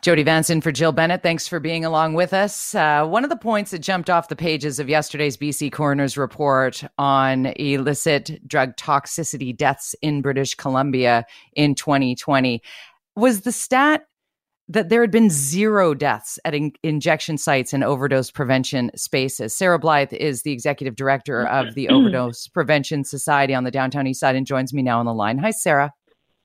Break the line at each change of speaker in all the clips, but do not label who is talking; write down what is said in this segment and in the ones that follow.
Jody Vance in for Jill Bennett. Thanks for being along with us. Uh, one of the points that jumped off the pages of yesterday's BC coroner's report on illicit drug toxicity deaths in British Columbia in 2020 was the stat that there had been zero deaths at in- injection sites and overdose prevention spaces. Sarah Blythe is the executive director of the Overdose Prevention Society on the Downtown East Side and joins me now on the line. Hi, Sarah.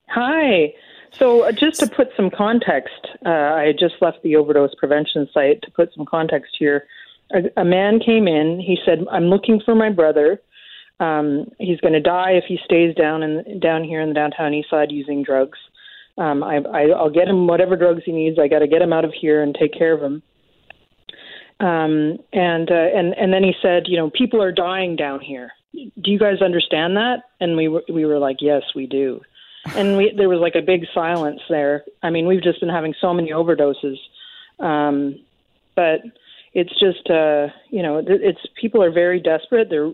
Hi. So, uh, just to put some context, uh, I just left the overdose prevention site to put some context here. A, a man came in. He said, "I'm looking for my brother. Um, he's going to die if he stays down in down here in the downtown east side using drugs. Um, I, I, I'll get him whatever drugs he needs. I got to get him out of here and take care of him." Um, and uh, and and then he said, "You know, people are dying down here. Do you guys understand that?" And we we were like, "Yes, we do." And we there was like a big silence there. I mean, we've just been having so many overdoses, um, but it's just uh, you know, it's people are very desperate. They're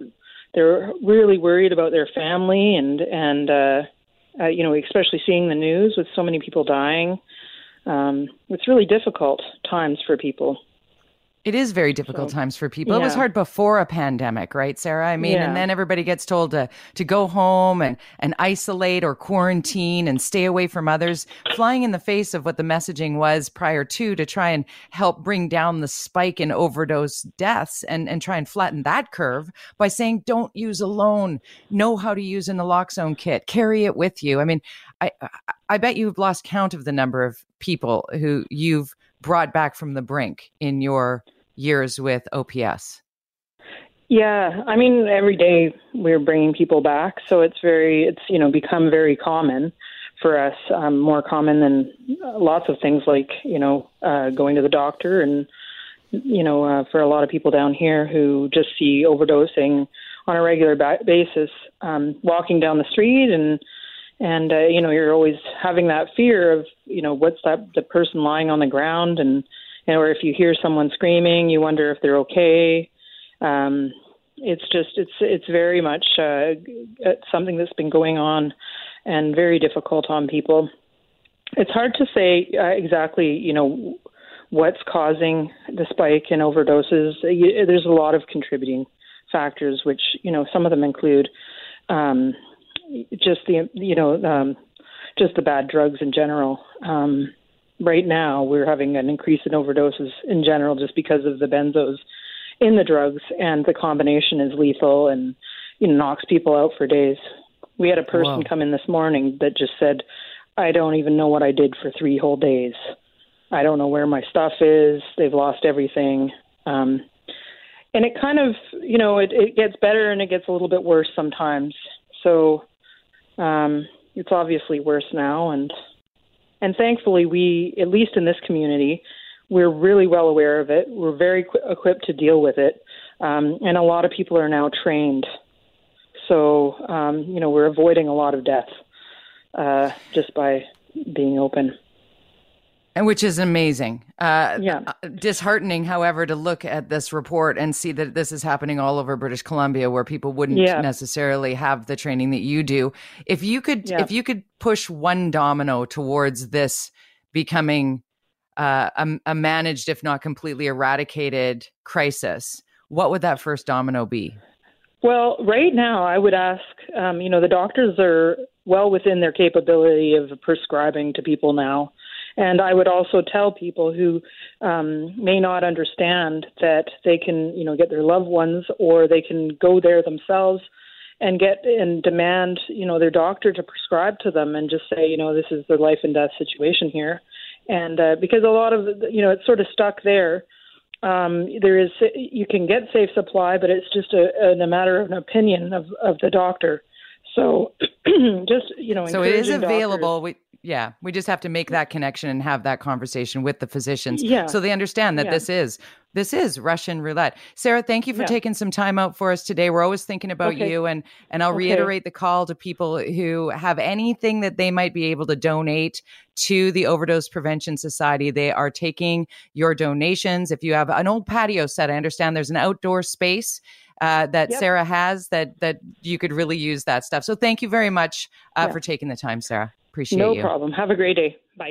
they're really worried about their family and and uh, uh, you know, especially seeing the news with so many people dying. Um, it's really difficult times for people.
It is very difficult so, times for people. Yeah. It was hard before a pandemic, right, Sarah? I mean, yeah. and then everybody gets told to to go home and and isolate or quarantine and stay away from others, flying in the face of what the messaging was prior to to try and help bring down the spike in overdose deaths and and try and flatten that curve by saying don't use alone, know how to use a naloxone kit, carry it with you. I mean, I I bet you've lost count of the number of people who you've brought back from the brink in your years with OPS?
Yeah, I mean, every day we're bringing people back, so it's very, it's you know, become very common for us, um, more common than lots of things like you know, uh, going to the doctor, and you know, uh, for a lot of people down here who just see overdosing on a regular ba- basis, um, walking down the street and and uh, you know you're always having that fear of you know what's that the person lying on the ground? And you know, or if you hear someone screaming you wonder if they're okay. Um it's just it's it's very much uh, something that's been going on and very difficult on people. It's hard to say uh, exactly you know what's causing the spike in overdoses. There's a lot of contributing factors which you know some of them include um just the you know um, just the bad drugs in general. Um, right now, we're having an increase in overdoses in general just because of the benzos in the drugs, and the combination is lethal and you know knocks people out for days. We had a person wow. come in this morning that just said, "I don't even know what I did for three whole days. I don't know where my stuff is. They've lost everything." Um, and it kind of, you know, it, it gets better and it gets a little bit worse sometimes. So um, it's obviously worse now, and and thankfully we, at least in this community, we're really well aware of it. We're very qu- equipped to deal with it, um, and a lot of people are now trained. So um, you know we're avoiding a lot of death uh, just by being open
and which is amazing. Uh, yeah. Disheartening, however, to look at this report and see that this is happening all over British Columbia, where people wouldn't yeah. necessarily have the training that you do. If you could, yeah. if you could push one domino towards this becoming uh, a, a managed, if not completely eradicated, crisis, what would that first domino be?
Well, right now, I would ask. Um, you know, the doctors are well within their capability of prescribing to people now. And I would also tell people who um, may not understand that they can, you know, get their loved ones or they can go there themselves and get and demand, you know, their doctor to prescribe to them and just say, you know, this is the life and death situation here. And uh, because a lot of, you know, it's sort of stuck there. Um, there is you can get safe supply, but it's just a, a matter of an opinion of, of the doctor. So just you know,
so it is available. Doctors, we yeah, we just have to make that connection and have that conversation with the physicians, yeah. so they understand that yeah. this is this is Russian roulette. Sarah, thank you for yeah. taking some time out for us today. We're always thinking about okay. you, and and I'll okay. reiterate the call to people who have anything that they might be able to donate to the Overdose Prevention Society. They are taking your donations. If you have an old patio set, I understand there's an outdoor space uh, that yep. Sarah has that that you could really use that stuff. So thank you very much uh, yeah. for taking the time, Sarah. Appreciate
no
you.
No problem. Have a great day. Bye.